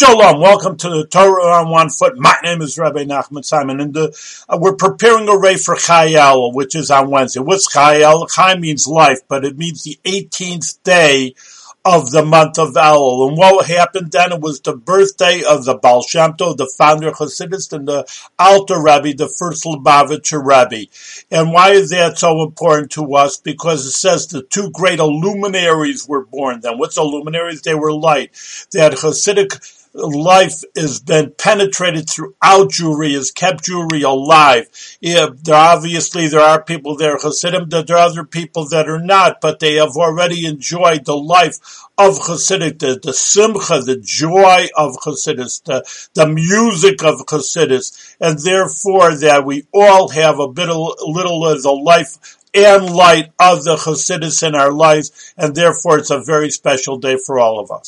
Shalom, welcome to the Torah on One Foot. My name is Rabbi Nachman Simon, and uh, we're preparing a ray for Chai Elul, which is on Wednesday. What's Chai Elul? Chai means life, but it means the 18th day of the month of Elul. And what happened then? It was the birthday of the Baal Shem Tov, the founder of Hasidus, and the Alter Rebbe, the first Lubavitcher Rebbe. And why is that so important to us? Because it says the two great luminaries were born then. What's the luminaries? They were light. They had Hasidic life has been penetrated throughout Jewry, has kept Jewry alive. Yeah, there, obviously there are people there, Hasidim, there are other people that are not, but they have already enjoyed the life of Hasidic, the, the simcha, the joy of Hasidus, the, the music of Hasidus, and therefore that we all have a bit little of the life and light of the Hasidus in our lives, and therefore it's a very special day for all of us.